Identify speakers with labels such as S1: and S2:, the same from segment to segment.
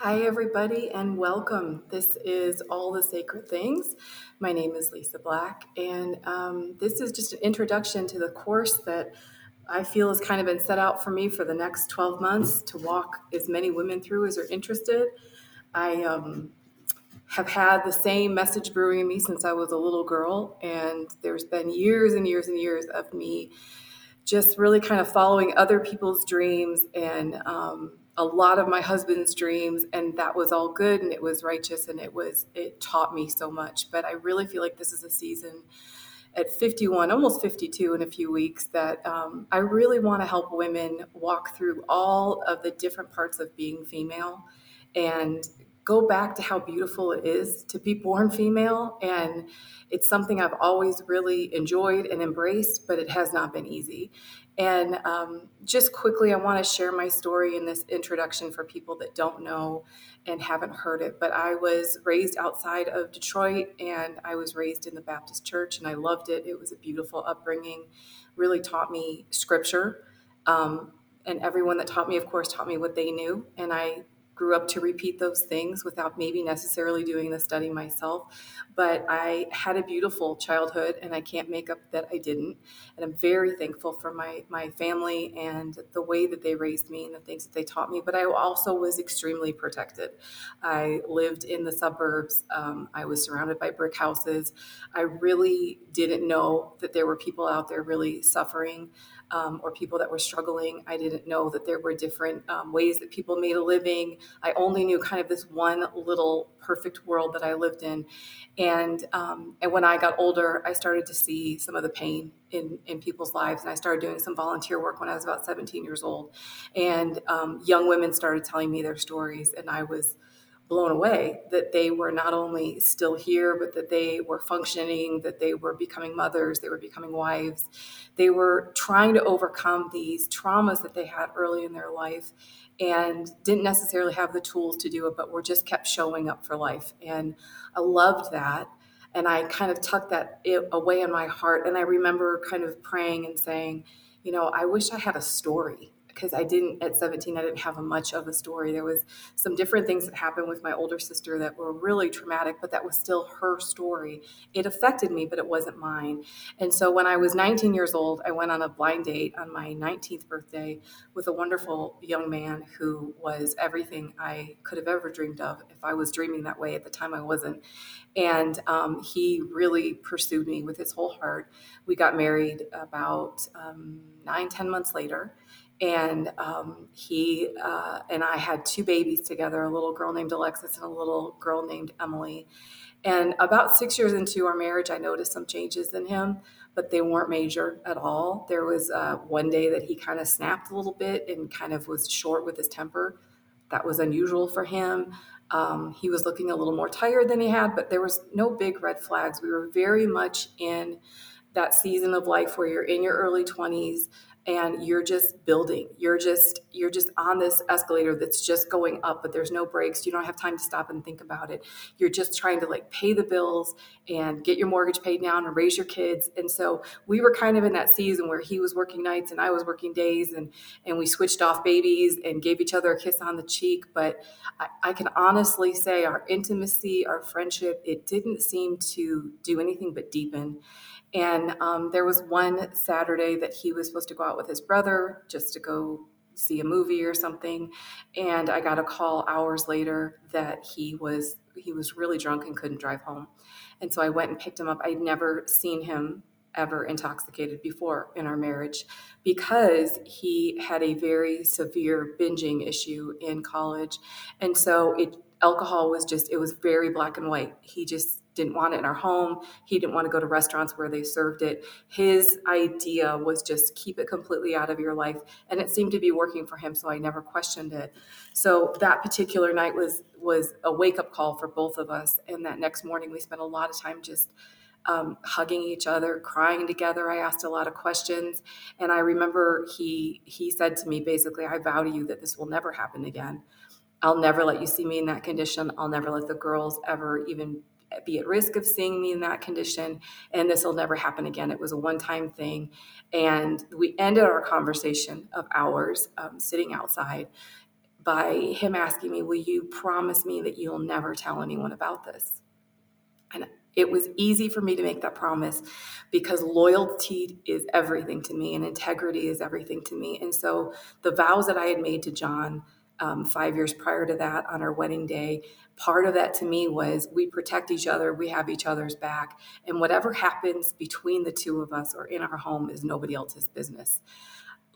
S1: Hi, everybody, and welcome. This is All the Sacred Things. My name is Lisa Black, and um, this is just an introduction to the course that I feel has kind of been set out for me for the next 12 months to walk as many women through as are interested. I um, have had the same message brewing in me since I was a little girl, and there's been years and years and years of me just really kind of following other people's dreams and um, a lot of my husband's dreams and that was all good and it was righteous and it was it taught me so much. But i really feel like this is a season at 51 almost 52 in a few weeks that um, i really want to help women walk through all of the different parts of being female. And go back to how beautiful it is to be born female and it's something i've always really enjoyed and embraced but it has not been easy and um, just quickly, I want to share my story in this introduction for people that don't know and haven't heard it. But I was raised outside of Detroit and I was raised in the Baptist church and I loved it. It was a beautiful upbringing, really taught me scripture. Um, and everyone that taught me, of course, taught me what they knew. And I grew up to repeat those things without maybe necessarily doing the study myself. But I had a beautiful childhood, and I can't make up that I didn't. And I'm very thankful for my my family and the way that they raised me and the things that they taught me. But I also was extremely protected. I lived in the suburbs. Um, I was surrounded by brick houses. I really didn't know that there were people out there really suffering um, or people that were struggling. I didn't know that there were different um, ways that people made a living. I only knew kind of this one little perfect world that I lived in. And um, and when I got older, I started to see some of the pain in in people's lives, and I started doing some volunteer work when I was about 17 years old. And um, young women started telling me their stories, and I was blown away that they were not only still here, but that they were functioning, that they were becoming mothers, they were becoming wives. They were trying to overcome these traumas that they had early in their life and didn't necessarily have the tools to do it, but were just kept showing up for life. And I loved that. And I kind of tucked that away in my heart. And I remember kind of praying and saying, you know, I wish I had a story because I didn't at 17 I didn't have a much of a story. There was some different things that happened with my older sister that were really traumatic, but that was still her story. It affected me, but it wasn't mine. And so when I was 19 years old, I went on a blind date on my 19th birthday with a wonderful young man who was everything I could have ever dreamed of. If I was dreaming that way at the time, I wasn't. And um, he really pursued me with his whole heart. We got married about um, nine, ten months later and um, he uh, and I had two babies together a little girl named Alexis and a little girl named Emily. And about six years into our marriage, I noticed some changes in him, but they weren't major at all. There was uh, one day that he kind of snapped a little bit and kind of was short with his temper. That was unusual for him. Um, he was looking a little more tired than he had, but there was no big red flags. We were very much in that season of life where you're in your early 20s and you're just building. You're just you're just on this escalator that's just going up but there's no breaks you don't have time to stop and think about it. You're just trying to like pay the bills and get your mortgage paid down and raise your kids. And so we were kind of in that season where he was working nights and i was working days and and we switched off babies and gave each other a kiss on the cheek. But i, I can honestly say our intimacy our friendship it didn't seem to do anything but deepen and um, there was one Saturday that he was supposed to go out with his brother just to go see a movie or something. And I got a call hours later that he was he was really drunk and couldn't drive home. And so I went and picked him up. I'd never seen him ever intoxicated before in our marriage because he had a very severe binging issue in college. And so it alcohol was just it was very black and white. He just didn't want it in our home. He didn't want to go to restaurants where they served it. His idea was just keep it completely out of your life. And it seemed to be working for him, so I never questioned it. So that particular night was was a wake-up call for both of us. And that next morning we spent a lot of time just um, hugging each other, crying together. I asked a lot of questions, and I remember he he said to me basically, "I vow to you that this will never happen again. I'll never let you see me in that condition. I'll never let the girls ever even be at risk of seeing me in that condition and this will never happen again it was a one-time thing and we ended our conversation of hours um, sitting outside by him asking me, Will you promise me that you'll never tell anyone about this? And it was easy for me to make that promise because loyalty is everything to me and integrity is everything to me. And so the vows that I had made to John um, five years prior to that on our wedding day, part of that to me was we protect each other, we have each other's back, and whatever happens between the two of us or in our home is nobody else's business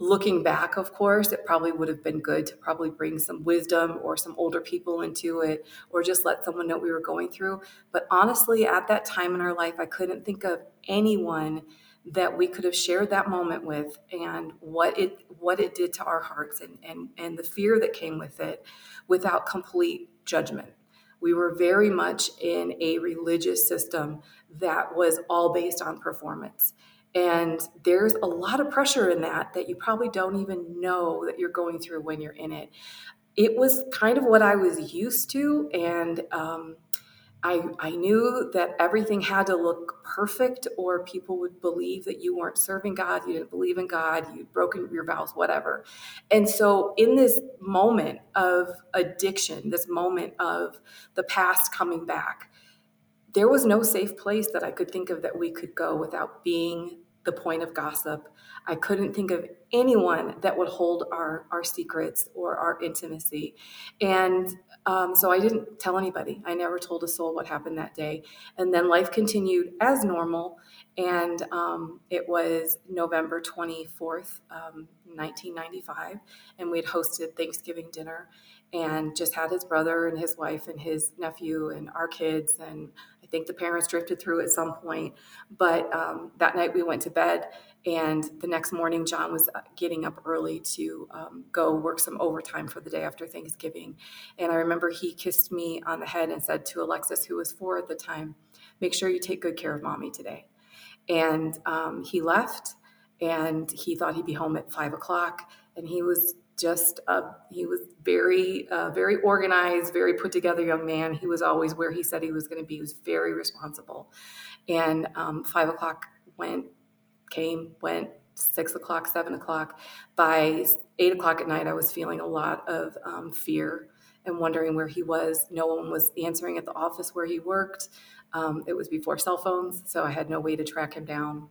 S1: looking back, of course, it probably would have been good to probably bring some wisdom or some older people into it or just let someone know we were going through. But honestly, at that time in our life, I couldn't think of anyone that we could have shared that moment with and what it what it did to our hearts and and, and the fear that came with it without complete judgment. We were very much in a religious system that was all based on performance. And there's a lot of pressure in that that you probably don't even know that you're going through when you're in it. It was kind of what I was used to, and um, I, I knew that everything had to look perfect, or people would believe that you weren't serving God, you didn't believe in God, you'd broken your vows, whatever. And so, in this moment of addiction, this moment of the past coming back, there was no safe place that I could think of that we could go without being the point of gossip. I couldn't think of anyone that would hold our, our secrets or our intimacy. And um, so I didn't tell anybody. I never told a soul what happened that day. And then life continued as normal. And um, it was November 24th, um, 1995. And we had hosted Thanksgiving dinner and just had his brother and his wife and his nephew and our kids and think the parents drifted through at some point. But um, that night we went to bed, and the next morning John was uh, getting up early to um, go work some overtime for the day after Thanksgiving. And I remember he kissed me on the head and said to Alexis, who was four at the time, "Make sure you take good care of mommy today." And um, he left, and he thought he'd be home at five o'clock, and he was just he was very uh, very organized very put together young man. He was always where he said he was going to be. He was very responsible. And um, five o'clock went came went six o'clock seven o'clock. By eight o'clock at night i was feeling a lot of um, fear and wondering where he was. No one was answering at the office where he worked. Um, it was before cell phones so i had no way to track him down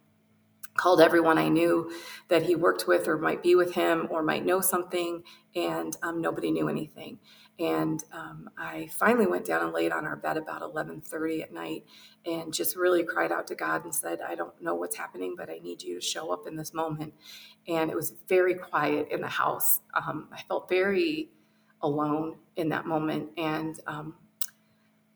S1: called everyone I knew that he worked with or might be with him or might know something, and um, nobody knew anything. And um, I finally went down and laid on our bed about 11:30 at night, and just really cried out to God and said, "I don't know what's happening, but I need you to show up in this moment." And it was very quiet in the house. Um, I felt very alone in that moment, and um,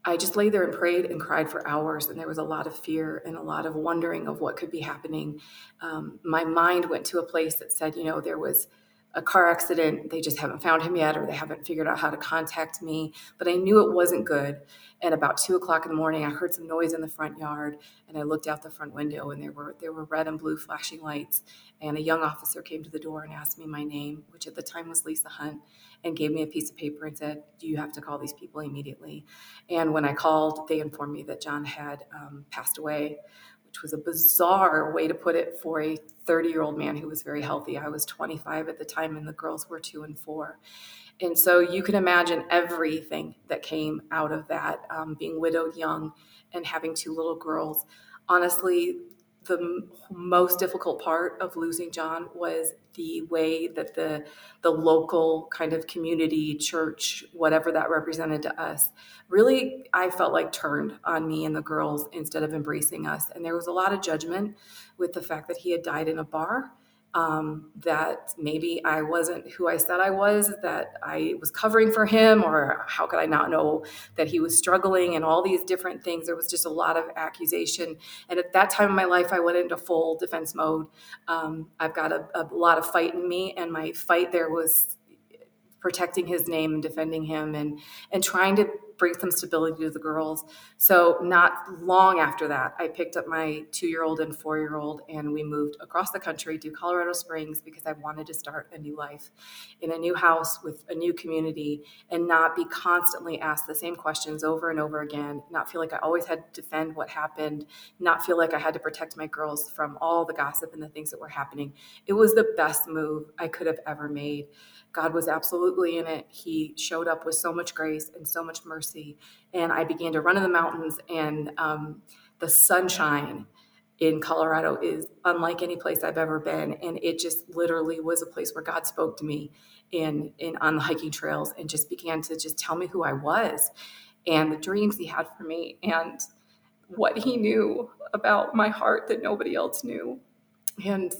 S1: I just lay there and prayed and cried for hours, and there was a lot of fear and a lot of wondering of what could be happening. Um, my mind went to a place that said, you know, there was a car accident. They just haven't found him yet, or they haven't figured out how to contact me. But I knew it wasn't good. And about two o'clock in the morning, I heard some noise in the front yard, and I looked out the front window, and there were there were red and blue flashing lights. And a young officer came to the door and asked me my name, which at the time was Lisa Hunt and gave me a piece of paper and said, "Do you have to call these people immediately?" And when I called, they informed me that John had um, passed away, which was a bizarre way to put it for a 30 year old man who was very healthy. I was 25 at the time, and the girls were two and four. And so you can imagine everything that came out of that um, being widowed young and having two little girls. Honestly, the most difficult part of losing John was the way that the the local kind of community church whatever that represented to us really I felt like turned on me and the girls instead of embracing us. And there was a lot of judgment with the fact that he had died in a bar um, that maybe I wasn't who I said I was, that I was covering for him, or how could I not know that he was struggling and all these different things. There was just a lot of accusation. And at that time in my life, I went into full defense mode. Um, I've got a, a lot of fight in me, and my fight there was protecting his name and defending him and and trying to bring some stability to the girls. So, not long after that, I picked up my two year old and four year old, and we moved across the country to Colorado Springs because I wanted to start a new life in a new house with a new community and not be constantly asked the same questions over and over again, not feel like I always had to defend what happened, not feel like I had to protect my girls from all the gossip and the things that were happening. It was the best move I could have ever made. God was absolutely in it. He showed up with so much grace and so much mercy. And I began to run in the mountains, and um, the sunshine in Colorado is unlike any place I've ever been. And it just literally was a place where God spoke to me in, in on the hiking trails and just began to just tell me who I was and the dreams he had for me and what he knew about my heart that nobody else knew. And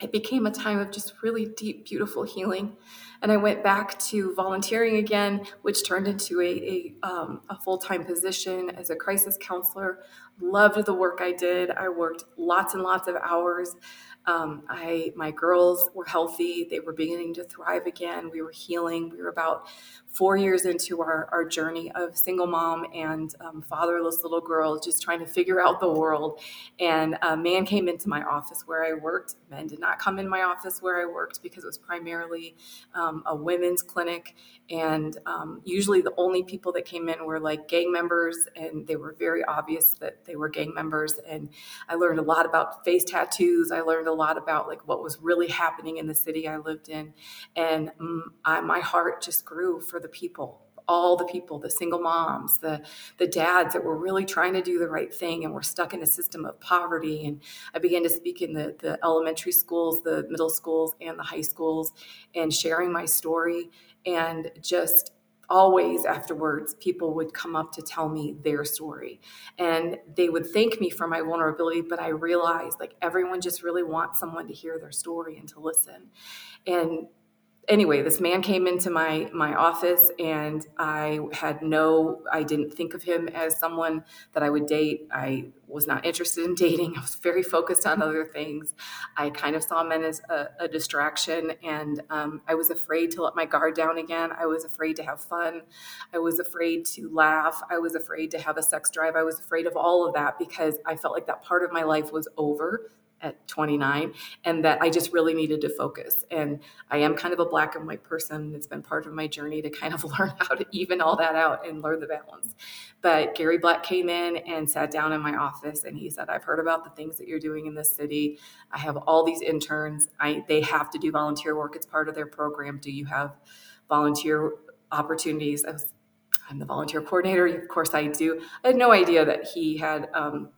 S1: it became a time of just really deep, beautiful healing. And I went back to volunteering again, which turned into a, a, um, a full time position as a crisis counselor. Loved the work I did. I worked lots and lots of hours. Um, I my girls were healthy. They were beginning to thrive again. We were healing. We were about four years into our, our journey of single mom and um, fatherless little girl, just trying to figure out the world. And a man came into my office where I worked. Men did not come in my office where I worked because it was primarily um, a women's clinic. And um, usually the only people that came in were like gang members, and they were very obvious that they were gang members. And I learned a lot about face tattoos. I learned a lot about like what was really happening in the city I lived in. And mm, I, my heart just grew for the people all the people the single moms the the dads that were really trying to do the right thing and were stuck in a system of poverty. And i began to speak in the, the elementary schools the middle schools and the high schools and sharing my story. And just always afterwards people would come up to tell me their story. And they would thank me for my vulnerability but i realized like everyone just really wants someone to hear their story and to listen. And anyway, this man came into my my office, and I had no, I didn't think of him as someone that I would date. I was not interested in dating. I was very focused on other things. I kind of saw men as a, a distraction, and um, I was afraid to let my guard down again. I was afraid to have fun. I was afraid to laugh. I was afraid to have a sex drive. I was afraid of all of that because I felt like that part of my life was over at 29 and that I just really needed to focus. And I am kind of a black and white person. It's been part of my journey to kind of learn how to even all that out and learn the balance. But Gary Black came in and sat down in my office and he said, I've heard about the things that you're doing in this city. I have all these interns. I they have to do volunteer work. It's part of their program. Do you have volunteer opportunities? I was I'm the volunteer coordinator. Of course, I do. I had no idea that he had um,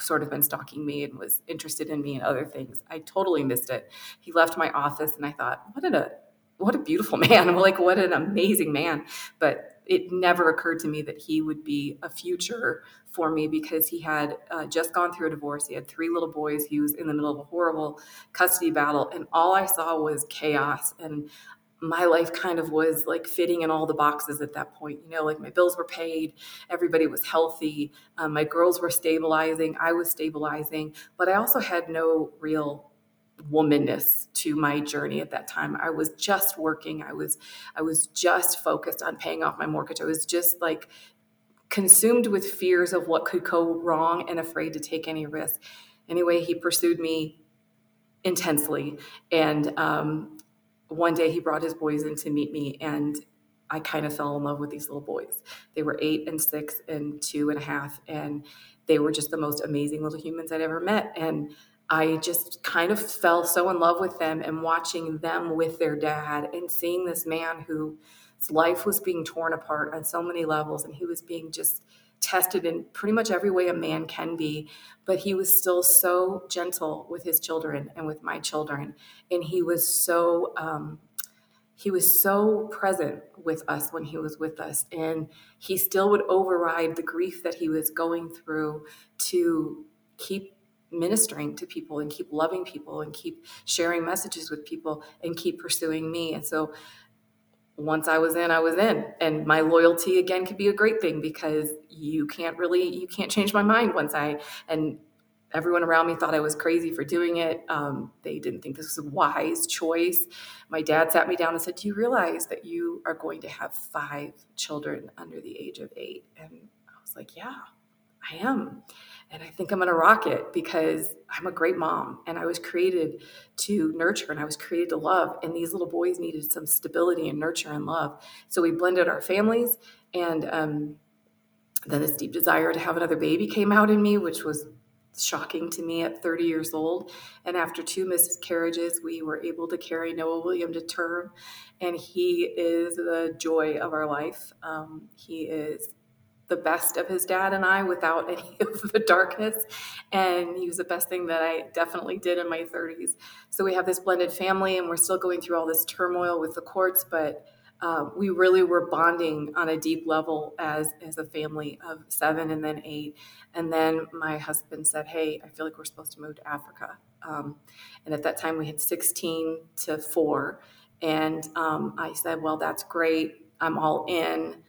S1: sort of been stalking me and was interested in me and other things. I totally missed it. He left my office and I thought, what a what a beautiful man. I'm like what an amazing man. But it never occurred to me that he would be a future for me because he had uh, just gone through a divorce. He had three little boys. He was in the middle of a horrible custody battle, and all I saw was chaos. And my life kind of was like fitting in all the boxes at that point. You know, like my bills were paid, everybody was healthy, um, my girls were stabilizing, I was stabilizing, but I also had no real womanness to my journey at that time i was just working i was i was just focused on paying off my mortgage i was just like consumed with fears of what could go wrong and afraid to take any risk anyway he pursued me intensely and um, one day he brought his boys in to meet me and I kind of fell in love with these little boys. They were eight and six and two and a half, and they were just the most amazing little humans I'd ever met. And I just kind of fell so in love with them and watching them with their dad and seeing this man whose life was being torn apart on so many levels and he was being just tested in pretty much every way a man can be, but he was still so gentle with his children and with my children. And he was so, um, he was so present with us when he was with us. And he still would override the grief that he was going through to keep ministering to people and keep loving people and keep sharing messages with people and keep pursuing me. And so once I was in, I was in. And my loyalty again could be a great thing because you can't really you can't change my mind once I and everyone around me thought I was crazy for doing it. Um, they didn't think this was a wise choice. My dad sat me down and said, Do you realize that you are going to have five children under the age of eight? And I was like, Yeah, I am. And I think I'm going to rock it because I'm a great mom and I was created to nurture and I was created to love. And these little boys needed some stability and nurture and love. So we blended our families. And um, then this deep desire to have another baby came out in me, which was shocking to me at 30 years old. And after two miscarriages, we were able to carry Noah William to term. And he is the joy of our life. Um, he is the best of his dad and I without any of the darkness. And he was the best thing that I definitely did in my 30s. So we have this blended family, and we're still going through all this turmoil with the courts, but uh, we really were bonding on a deep level as as a family of seven and then eight. And then my husband said, "Hey, I feel like we're supposed to move to Africa." Um, and at that time, we had 16 to four, and um, I said, "Well, that's great. I'm all in."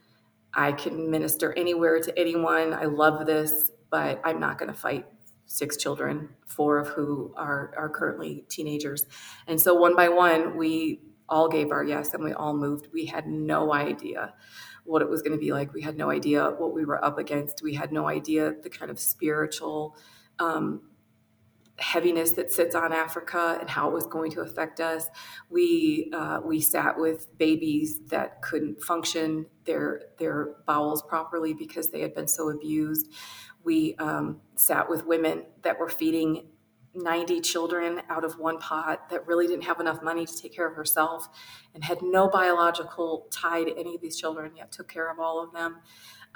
S1: I can minister anywhere to anyone. I love this, but I'm not going to fight six children, four of who are, are currently teenagers. And so one by one, we all gave our yes and we all moved. We had no idea what it was going to be like. We had no idea what we were up against. We had no idea the kind of spiritual um, heaviness that sits on Africa and how it was going to affect us. We uh, we sat with babies that couldn't function their their bowels properly because they had been so abused. We um, sat with women that were feeding 90 children out of one pot that really didn't have enough money to take care of herself and had no biological tie to any of these children yet took care of all of them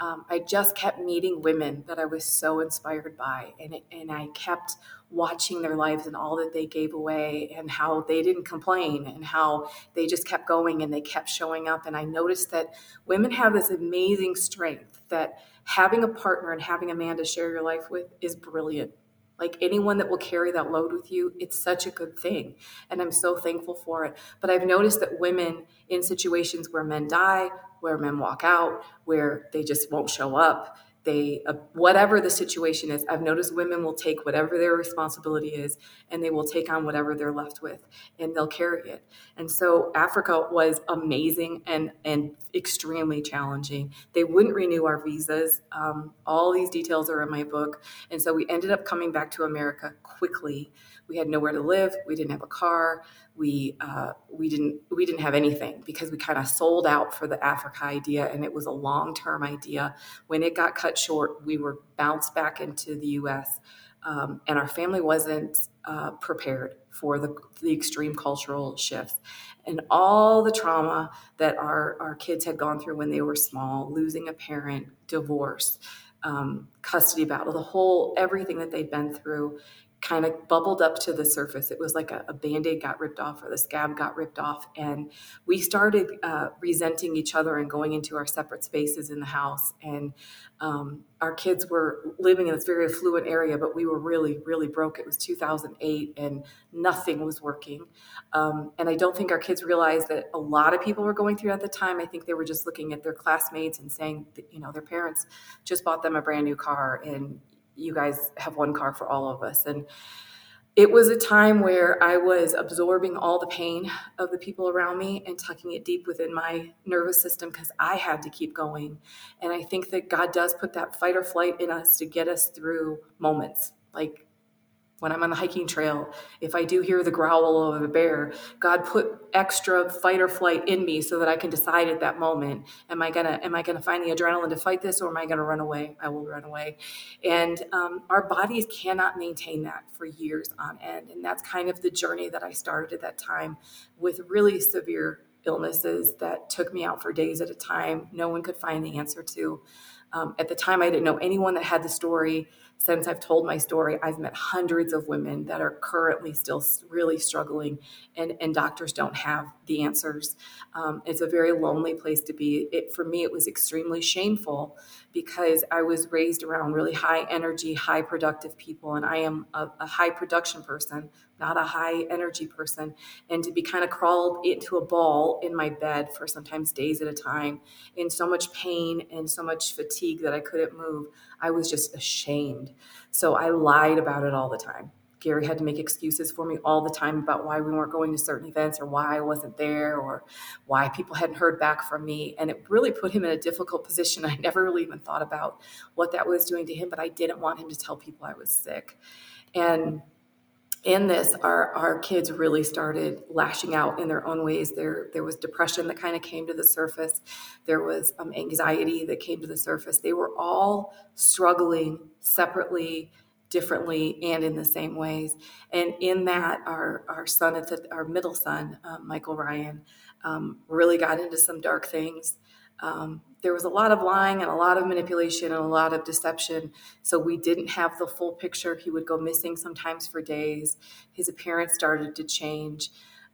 S1: um, I just kept meeting women that I was so inspired by, and it, and I kept watching their lives and all that they gave away, and how they didn't complain, and how they just kept going and they kept showing up. And I noticed that women have this amazing strength that having a partner and having a man to share your life with is brilliant like anyone that will carry that load with you it's such a good thing and i'm so thankful for it. But i've noticed that women in situations where men die where men walk out where they just won't show up they uh, whatever the situation is i've noticed women will take whatever their responsibility is and they will take on whatever they're left with and they'll carry it. And so africa was amazing and and extremely challenging. They wouldn't renew our visas um, all these details are in my book. And so we ended up coming back to america quickly. We had nowhere to live. We didn't have a car we uh, we didn't we didn't have anything because we kind of sold out for the Africa idea, and it was a long term idea. When it got cut short, we were bounced back into the U.S. Um, and our family wasn't uh, prepared for the, the extreme cultural shifts and all the trauma that our, our kids had gone through when they were small losing a parent divorce um, custody battle the whole everything that they'd been through kind of bubbled up to the surface. It was like a, a band aid got ripped off or the scab got ripped off. And we started uh, resenting each other and going into our separate spaces in the house. And um, our kids were living in this very affluent area, but we were really, really broke. It was 2008 and nothing was working. Um, and I don't think our kids realized that a lot of people were going through at the time. I think they were just looking at their classmates and saying, that, you know, their parents just bought them a brand new car and you guys have one car for all of us. And it was a time where I was absorbing all the pain of the people around me and tucking it deep within my nervous system because I had to keep going. And I think that God does put that fight or flight in us to get us through moments like when I'm on the hiking trail, if I do hear the growl of a bear, God put extra fight or flight in me so that I can decide at that moment, am I gonna am I gonna find the adrenaline to fight this, or am I gonna run away? I will run away. And um, our bodies cannot maintain that for years on end, and that's kind of the journey that I started at that time with really severe illnesses that took me out for days at a time. No one could find the answer to. Um, at the time, I didn't know anyone that had the story since I've told my story, I've met hundreds of women that are currently still really struggling, and, and doctors don't have the answers. Um, it's a very lonely place to be. It, for me, it was extremely shameful because I was raised around really high energy, high productive people, and I am a, a high production person, not a high energy person. And to be kind of crawled into a ball in my bed for sometimes days at a time, in so much pain and so much fatigue that I couldn't move. I was just ashamed. So I lied about it all the time. Gary had to make excuses for me all the time about why we weren't going to certain events or why I wasn't there or why people hadn't heard back from me. And it really put him in a difficult position. I never really even thought about what that was doing to him, but I didn't want him to tell people I was sick. And in this, our, our kids really started lashing out in their own ways. There, there was depression that kind of came to the surface. There was um, anxiety that came to the surface. They were all struggling separately, differently, and in the same ways. And in that, our, our son, our middle son, um, Michael Ryan, um, really got into some dark things. Um, there was a lot of lying and a lot of manipulation and a lot of deception. So we didn't have the full picture. He would go missing sometimes for days. His appearance started to change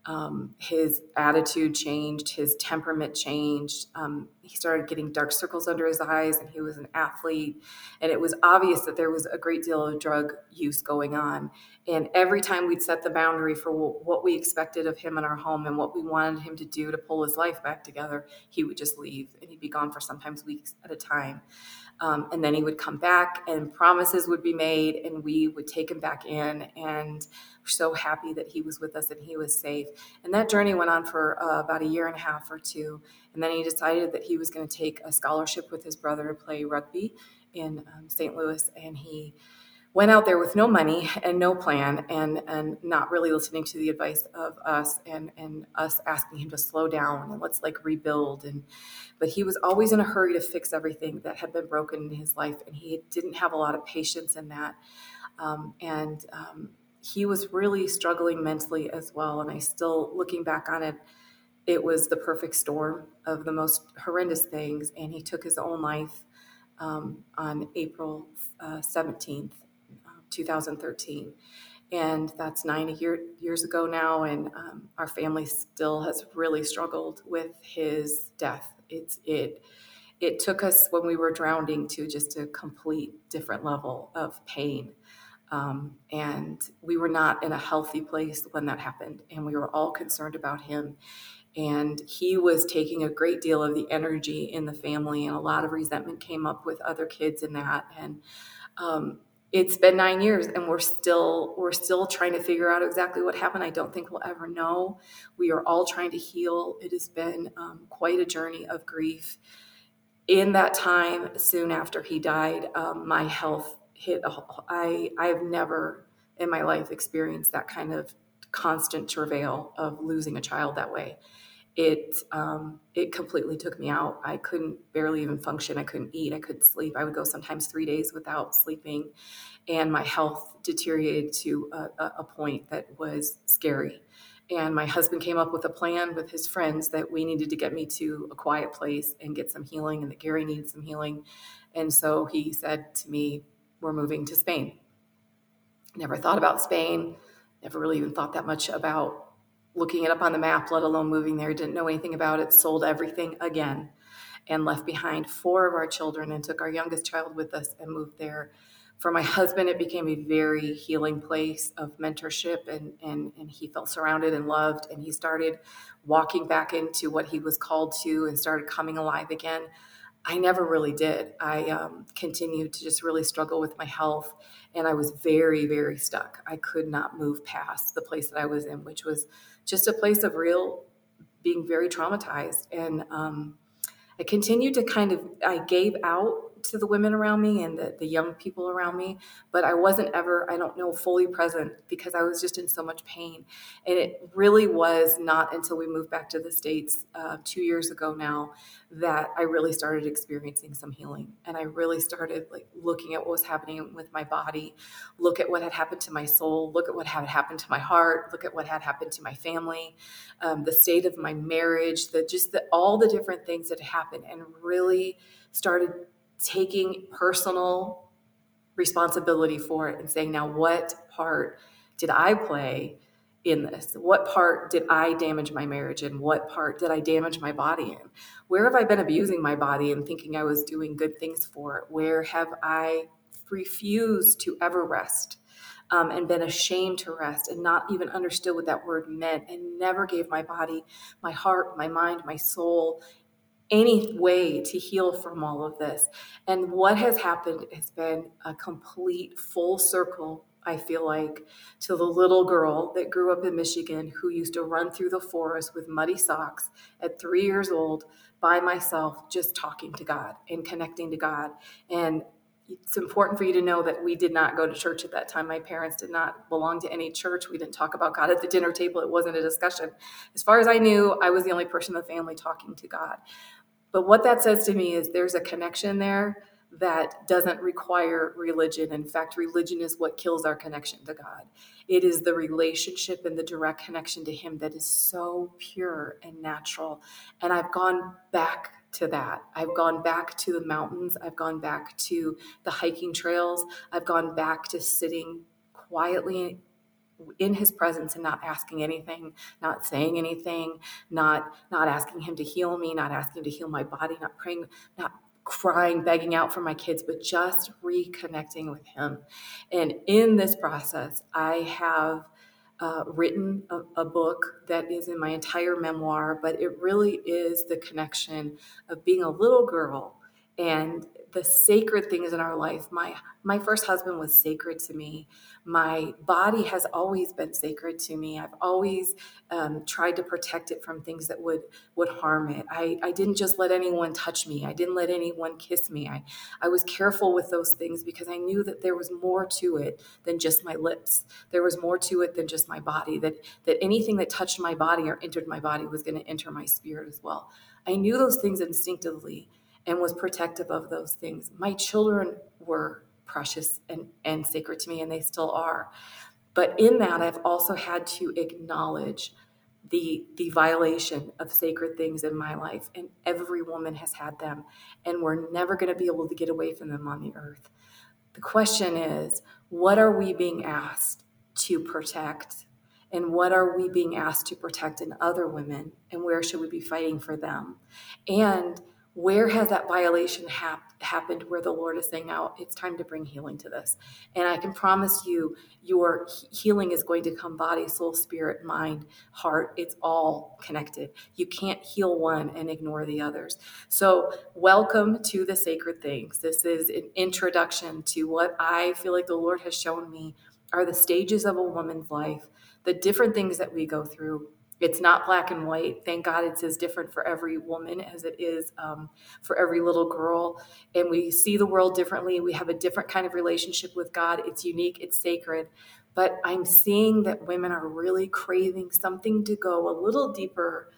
S1: um, his attitude changed, his temperament changed. Um, he started getting dark circles under his eyes, and he was an athlete. And it was obvious that there was a great deal of drug use going on. And every time we'd set the boundary for what we expected of him in our home and what we wanted him to do to pull his life back together, he would just leave and he'd be gone for sometimes weeks at a time. Um, and then he would come back and promises would be made and we would take him back in. And so happy that he was with us and he was safe. And that journey went on for uh, about a year and a half or two. And then he decided that he was going to take a scholarship with his brother to play rugby in um, st louis. And he went out there with no money and no plan and and not really listening to the advice of us and and us asking him to slow down and let's like rebuild. And but he was always in a hurry to fix everything that had been broken in his life and he didn't have a lot of patience in that. Um, and um, he was really struggling mentally as well and i still looking back on it it was the perfect storm of the most horrendous things and he took his own life um, on april uh, 17th 2013. And that's nine year, years ago now, and um, our family still has really struggled with his death. It's it it took us when we were drowning to just a complete different level of pain. Um, and we were not in a healthy place when that happened, and we were all concerned about him. And he was taking a great deal of the energy in the family, and a lot of resentment came up with other kids in that. And um, it's been nine years and we're still we're still trying to figure out exactly what happened. I don't think we'll ever know. We are all trying to heal. It has been um, quite a journey of grief. In that time soon after he died um, my health hit a, I, i've never in my life experienced that kind of constant travail of losing a child that way it um, it completely took me out. I couldn't barely even function. I couldn't eat. I couldn't sleep. I would go sometimes three days without sleeping, and my health deteriorated to a, a point that was scary. And my husband came up with a plan with his friends that we needed to get me to a quiet place and get some healing, and that Gary needed some healing. And so he said to me, "We're moving to Spain." Never thought about Spain. Never really even thought that much about looking it up on the map, let alone moving there, didn't know anything about it, sold everything again, and left behind four of our children and took our youngest child with us and moved there. For my husband, it became a very healing place of mentorship, and, and, and he felt surrounded and loved, and he started walking back into what he was called to and started coming alive again. I never really did. I um, continued to just really struggle with my health, and I was very, very stuck. I could not move past the place that I was in, which was just a place of real being very traumatized. And um, I continued to kind of, I gave out to the women around me and the, the young people around me, but I wasn't ever, I don't know, fully present because I was just in so much pain. And it really was not until we moved back to the States uh, two years ago now that I really started experiencing some healing. And I really started like looking at what was happening with my body, look at what had happened to my soul, look at what had happened to my heart, look at what had happened to my family, um, the state of my marriage, the just the, all the different things that happened, and really started taking personal responsibility for it and saying, now what part did I play in this? What part did I damage my marriage in? What part did I damage my body in? Where have I been abusing my body and thinking I was doing good things for it? Where have I refused to ever rest? Um, and been ashamed to rest and not even understood what that word meant and never gave my body, my heart, my mind, my soul any way to heal from all of this. And what has happened has been a complete full circle, I feel like, to the little girl that grew up in Michigan who used to run through the forest with muddy socks at three years old by myself, just talking to God and connecting to God. And it's important for you to know that we did not go to church at that time. My parents did not belong to any church. We didn't talk about God at the dinner table. It wasn't a discussion. As far as I knew, I was the only person in the family talking to God. But what that says to me is there's a connection there that doesn't require religion. In fact, religion is what kills our connection to God. It is the relationship and the direct connection to Him that is so pure and natural. And I've gone back to that. I've gone back to the mountains. I've gone back to the hiking trails. I've gone back to sitting quietly in his presence and not asking anything not saying anything not not asking him to heal me not asking him to heal my body not praying not crying begging out for my kids but just reconnecting with him. And in this process i have uh, written a, a, book that is in my entire memoir, but it really is the connection of being a little girl and the sacred things in our life. My my first husband was sacred to me. My body has always been sacred to me. I've always um, tried to protect it from things that would would harm it. I, I didn't just let anyone touch me. I didn't let anyone kiss me. I, I was careful with those things because I knew that there was more to it than just my lips. There was more to it than just my body. That that anything that touched my body or entered my body was going to enter my spirit as well. I knew those things instinctively and was protective of those things. My children were precious and, and sacred to me, and they still are. But in that, I've also had to acknowledge the the violation of sacred things in my life and every woman has had them and we're never going to be able to get away from them on the earth the question is what are we being asked to protect and what are we being asked to protect in other women and where should we be fighting for them and where has that violation hap- happened where the lord is saying now it's time to bring healing to this. And i can promise you your healing is going to come body soul spirit mind heart. It's all connected. You can't heal one and ignore the others. So welcome to the sacred things. This is an introduction to what i feel like the lord has shown me are the stages of a woman's life the different things that we go through it's not black and white. Thank God it's as different for every woman as it is um, for every little girl. And we see the world differently. We have a different kind of relationship with God. It's unique, it's sacred. But I'm seeing that women are really craving something to go a little deeper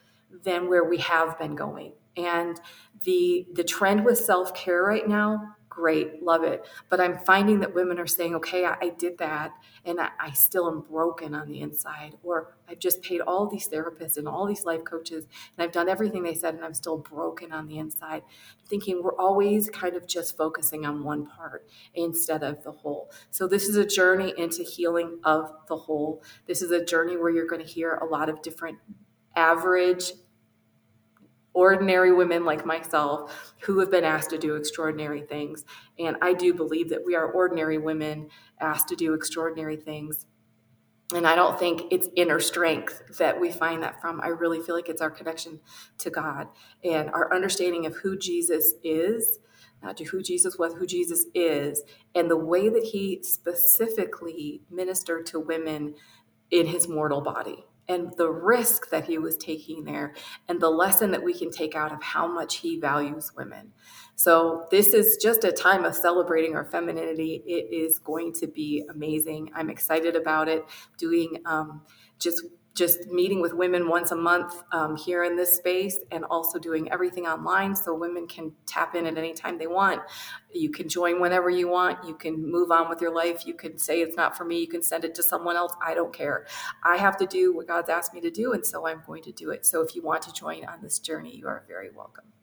S1: than where we have been going. And the the trend with self-care right now great, love it. But I'm finding that women are saying, okay, I, I did that and I, I, still am broken on the inside. Or I've just paid all these therapists and all these life coaches and I've done everything they said and I'm still broken on the inside. Thinking we're always kind of just focusing on one part instead of the whole. So this is a journey into healing of the whole. This is a journey where you're going to hear a lot of different average ordinary women like myself who have been asked to do extraordinary things. And I do believe that we are ordinary women asked to do extraordinary things. And I don't think it's inner strength that we find that from. I really feel like it's our connection to God and our understanding of who Jesus is, not to who Jesus was, who Jesus is, and the way that he specifically ministered to women in his mortal body and the risk that he was taking there and the lesson that we can take out of how much he values women. So, this is just a time of celebrating our femininity. It is going to be amazing. I'm excited about it. Doing um, just just meeting with women once a month um, here in this space and also doing everything online so women can tap in at any time they want. You can join whenever you want. You can move on with your life. You can say it's not for me. You can send it to someone else. I don't care. I have to do what God's asked me to do, and so I'm going to do it. So if you want to join on this journey, you are very welcome.